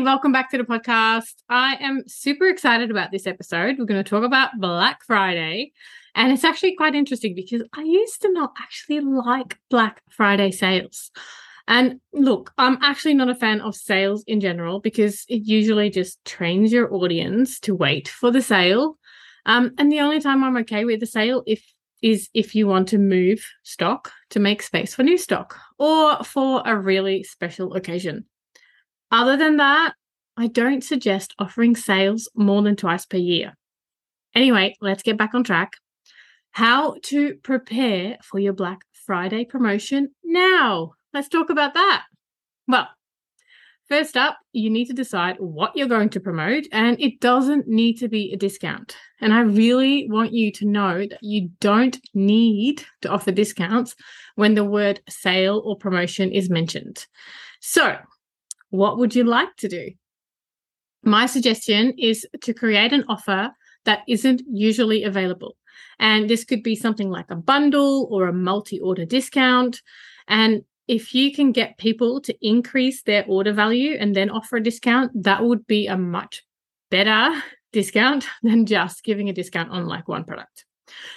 Welcome back to the podcast. I am super excited about this episode. We're going to talk about Black Friday. And it's actually quite interesting because I used to not actually like Black Friday sales. And look, I'm actually not a fan of sales in general because it usually just trains your audience to wait for the sale. Um, and the only time I'm okay with the sale if is if you want to move stock to make space for new stock or for a really special occasion. Other than that, I don't suggest offering sales more than twice per year. Anyway, let's get back on track. How to prepare for your Black Friday promotion now. Let's talk about that. Well, first up, you need to decide what you're going to promote, and it doesn't need to be a discount. And I really want you to know that you don't need to offer discounts when the word sale or promotion is mentioned. So, what would you like to do? My suggestion is to create an offer that isn't usually available. And this could be something like a bundle or a multi order discount. And if you can get people to increase their order value and then offer a discount, that would be a much better discount than just giving a discount on like one product.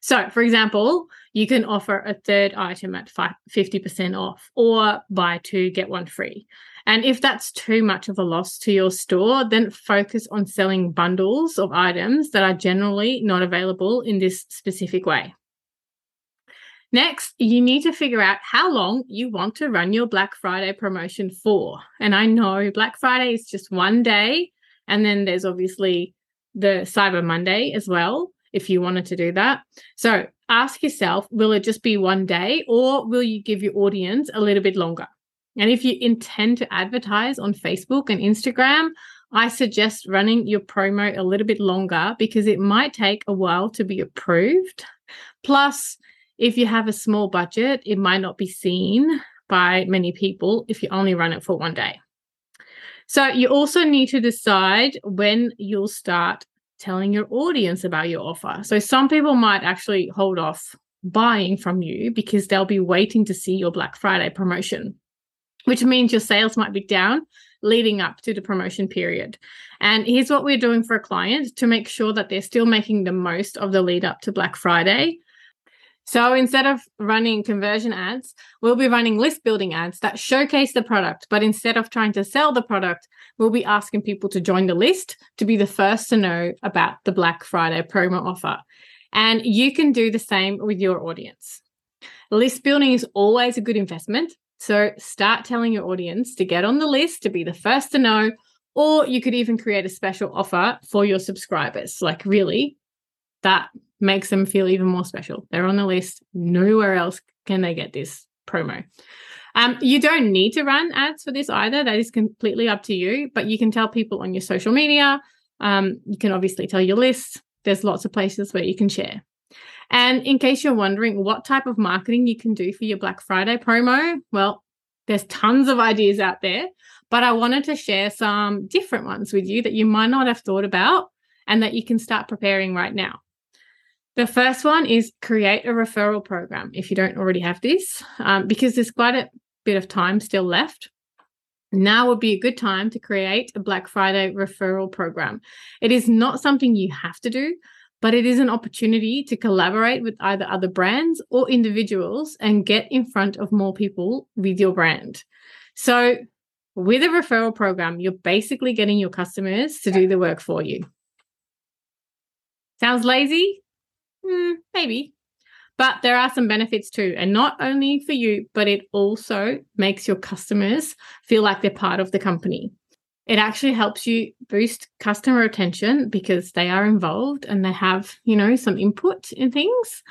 So, for example, you can offer a third item at 50% off or buy two, get one free. And if that's too much of a loss to your store, then focus on selling bundles of items that are generally not available in this specific way. Next, you need to figure out how long you want to run your Black Friday promotion for. And I know Black Friday is just one day, and then there's obviously the Cyber Monday as well, if you wanted to do that. So ask yourself will it just be one day, or will you give your audience a little bit longer? And if you intend to advertise on Facebook and Instagram, I suggest running your promo a little bit longer because it might take a while to be approved. Plus, if you have a small budget, it might not be seen by many people if you only run it for one day. So, you also need to decide when you'll start telling your audience about your offer. So, some people might actually hold off buying from you because they'll be waiting to see your Black Friday promotion which means your sales might be down leading up to the promotion period. And here's what we're doing for a client to make sure that they're still making the most of the lead up to Black Friday. So instead of running conversion ads, we'll be running list building ads that showcase the product. But instead of trying to sell the product, we'll be asking people to join the list to be the first to know about the Black Friday promo offer. And you can do the same with your audience. List building is always a good investment so start telling your audience to get on the list to be the first to know, or you could even create a special offer for your subscribers. Like, really, that makes them feel even more special. They're on the list. Nowhere else can they get this promo. Um, you don't need to run ads for this either. That is completely up to you, but you can tell people on your social media. Um, you can obviously tell your list. There's lots of places where you can share. And in case you're wondering what type of marketing you can do for your Black Friday promo, well, there's tons of ideas out there, but I wanted to share some different ones with you that you might not have thought about and that you can start preparing right now. The first one is create a referral program if you don't already have this, um, because there's quite a bit of time still left. Now would be a good time to create a Black Friday referral program. It is not something you have to do, but it is an opportunity to collaborate with either other brands or individuals and get in front of more people with your brand. So, with a referral program, you're basically getting your customers to do the work for you. Sounds lazy? Mm, maybe. But there are some benefits too. And not only for you, but it also makes your customers feel like they're part of the company. It actually helps you boost customer retention because they are involved and they have, you know, some input in things.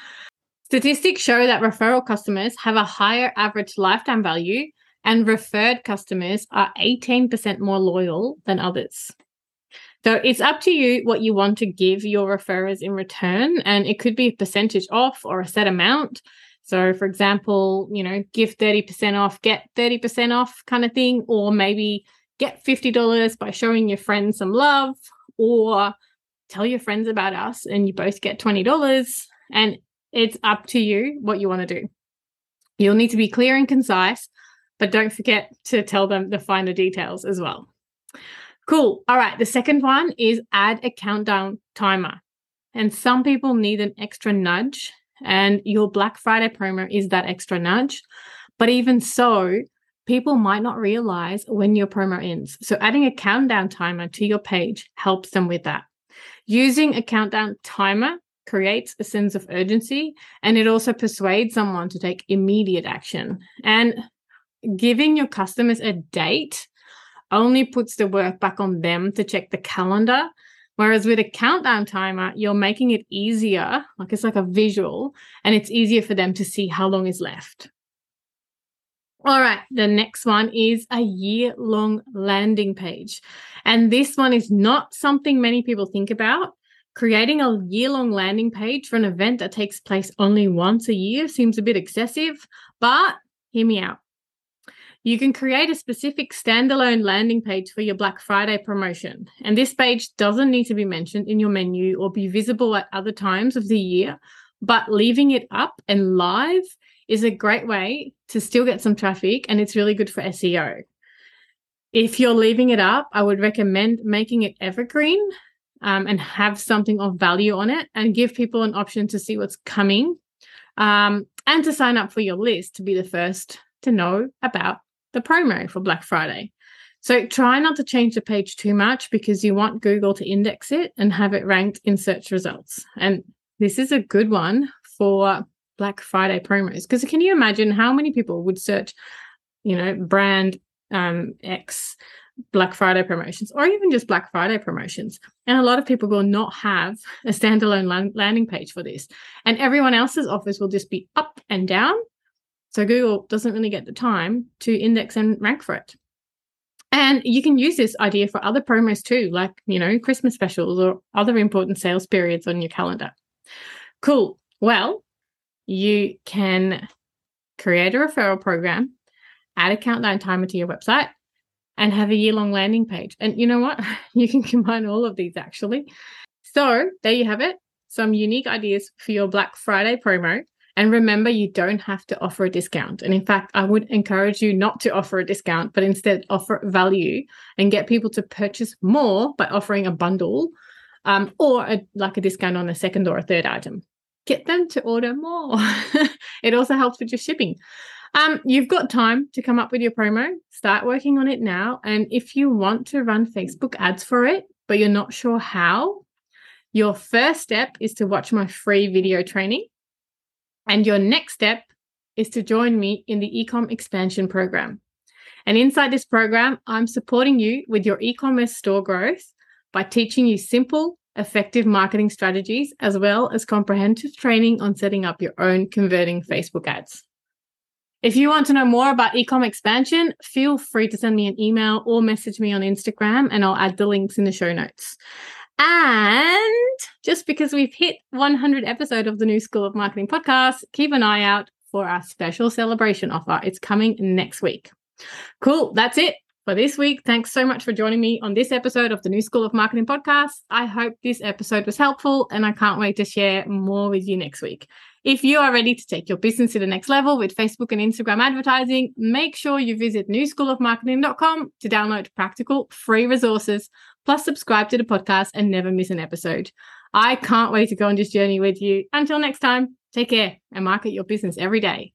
Statistics show that referral customers have a higher average lifetime value and referred customers are 18% more loyal than others. So it's up to you what you want to give your referrers in return. And it could be a percentage off or a set amount. So, for example, you know, give 30% off, get 30% off kind of thing, or maybe get $50 by showing your friends some love, or tell your friends about us and you both get $20. And it's up to you what you want to do. You'll need to be clear and concise, but don't forget to tell them the finer details as well. Cool. All right. The second one is add a countdown timer. And some people need an extra nudge, and your Black Friday promo is that extra nudge. But even so, people might not realize when your promo ends. So adding a countdown timer to your page helps them with that. Using a countdown timer creates a sense of urgency and it also persuades someone to take immediate action. And giving your customers a date only puts the work back on them to check the calendar. Whereas with a countdown timer, you're making it easier, like it's like a visual, and it's easier for them to see how long is left. All right, the next one is a year long landing page. And this one is not something many people think about. Creating a year long landing page for an event that takes place only once a year seems a bit excessive, but hear me out. You can create a specific standalone landing page for your Black Friday promotion. And this page doesn't need to be mentioned in your menu or be visible at other times of the year, but leaving it up and live is a great way to still get some traffic and it's really good for SEO. If you're leaving it up, I would recommend making it evergreen um, and have something of value on it and give people an option to see what's coming um, and to sign up for your list to be the first to know about the promo for Black Friday. So try not to change the page too much because you want Google to index it and have it ranked in search results. And this is a good one for Black Friday promos because can you imagine how many people would search, you know, brand um, X Black Friday promotions or even just Black Friday promotions. And a lot of people will not have a standalone landing page for this. And everyone else's offers will just be up and down so Google doesn't really get the time to index and rank for it. And you can use this idea for other promos too, like, you know, Christmas specials or other important sales periods on your calendar. Cool. Well, you can create a referral program, add a countdown timer to your website, and have a year long landing page. And you know what? You can combine all of these actually. So there you have it some unique ideas for your Black Friday promo and remember, you don't have to offer a discount. And in fact, I would encourage you not to offer a discount, but instead offer value and get people to purchase more by offering a bundle um, or a, like a discount on a second or a third item. Get them to order more. it also helps with your shipping. Um, you've got time to come up with your promo. Start working on it now. And if you want to run Facebook ads for it, but you're not sure how, your first step is to watch my free video training. And your next step is to join me in the Ecom Expansion Program. And inside this program, I'm supporting you with your e commerce store growth by teaching you simple, effective marketing strategies, as well as comprehensive training on setting up your own converting Facebook ads. If you want to know more about ecom expansion, feel free to send me an email or message me on Instagram, and I'll add the links in the show notes. And just because we've hit 100 episode of the New School of Marketing podcast, keep an eye out for our special celebration offer. It's coming next week. Cool. That's it for this week. Thanks so much for joining me on this episode of the New School of Marketing podcast. I hope this episode was helpful and I can't wait to share more with you next week. If you are ready to take your business to the next level with Facebook and Instagram advertising, make sure you visit newschoolofmarketing.com to download practical free resources plus subscribe to the podcast and never miss an episode. I can't wait to go on this journey with you. Until next time, take care and market your business every day.